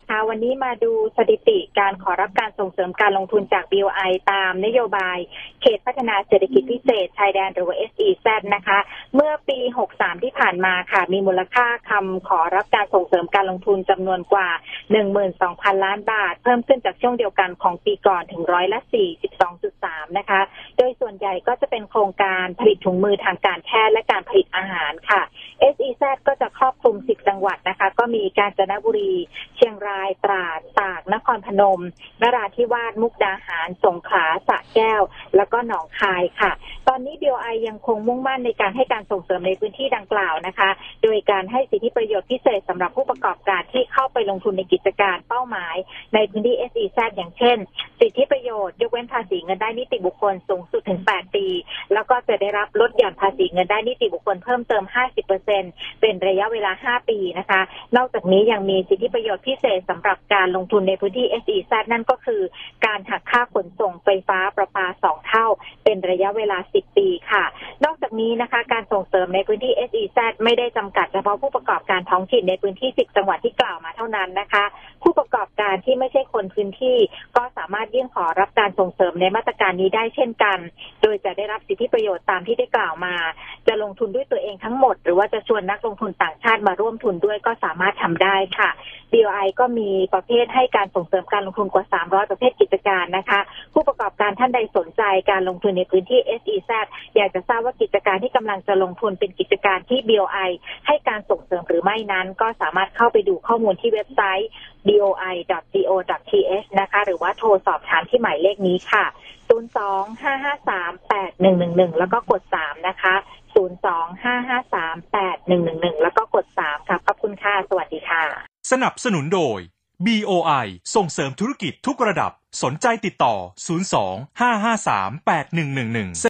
ค่ะ วันนี้มาดูสถิติการขอรับการส่งเสริมการลงทุนจาก BOI ตามนโยบาย เขตพัฒนาเศรษฐกิจพิเศษ ชายแดนหรือว่า SEZ นะคะ เมื่อปี 63 ที่ผ่านมาค่ะ มีมูลค่าคำขอรับการส่งเสริมการลงทุนจำนวนกว่า 12,000 ล้านบาท เพิ่มขึ้นจากช่วงเดียวกันของปีก่อนถึงร้อยละ 42.3 นะคะ โดยส่วนใหญ่ก็จะเป็นโครงการผลิตถุงมือทางการแพทย์และการผลิตอาหารค่ะ SEZ ก็จะครอบ ม 10 จังหวัดนะคะ ก็มีกาญจนบุรี เชียงราย ตราด ตาก นครพนม นราธิวาส มุกดาหาร สงขลา สระแก้ว แล้วก็หนองคายค่ะ ตอนนี้ BOI ยังคงมุ่งมั่นในการให้การส่งเสริมในพื้นที่ดังกล่าวนะคะ โดยการให้สิทธิประโยชน์พิเศษสำหรับผู้ประกอบการที่เข้าไปลงทุนในกิจการเป้าหมาย ในพื้นที่ SEZ อย่างเช่น สิทธิประโยชน์ยกเว้นภาษีเงินได้นิติบุคคลสูงสุดถึง 8 ปี แล้วก็จะได้รับลดหย่อนภาษีเงินได้นิติบุคคลเพิ่มเติม 50%เป็นระยะเวลา 5 ปีนะคะ นอกจากนี้ยังมีสิทธิประโยชน์พิเศษสำหรับการลงทุนในพื้นที่ SEZ นั่นก็คือ การหักค่าขนส่งไฟฟ้าประปา 2 เท่า เป็นระยะเวลา 10 ปีค่ะ นอกจากนี้นะคะ การส่งเสริมในพื้นที่ SEZ ไม่ได้จำกัดเฉพาะผู้ประกอบการท้องถิ่นในพื้นที่ 10 จังหวัดที่กล่าวมาเท่านั้นนะคะ ผู้ประกอบการที่ไม่ใช่คนพื้นที่ ก็สามารถยื่นขอรับการส่งเสริมในมาตรการนี้ได้เช่นกัน โดยจะได้รับสิทธิประโยชน์ตามที่ได้กล่าวมา จะลงทุนด้วยตัวเองทั้งหมด หรือว่าจะชวนนักลงทุนต่างชาติมาร่วมทุนด้วยก็สามารถทำได้ค่ะ BOI ก็มีประเภทให้การส่งเสริมการลงทุนกว่า 300 ประเภทกิจการนะคะ ผู้ประกอบการท่านใดสนใจการลงทุนในพื้นที่ SEZ อยากจะทราบว่ากิจการที่กำลังจะลงทุนเป็นกิจการที่ BOI ให้การส่งเสริมหรือไม่นั้น ก็สามารถเข้าไปดูข้อมูลที่เว็บไซต์ boi.go.th นะคะ หรือว่าโทรสอบถามที่หมายเลขนี้ค่ะ 02-553-8111 แล้วก็กด 3 นะคะ 02-553-8111 แล้วก็กด 3 ค่ะ ขอบคุณค่ะ สวัสดีค่ะ สนับสนุนโดย BOI ส่งเสริมธุรกิจทุกระดับ สนใจติดต่อ 02 553 8111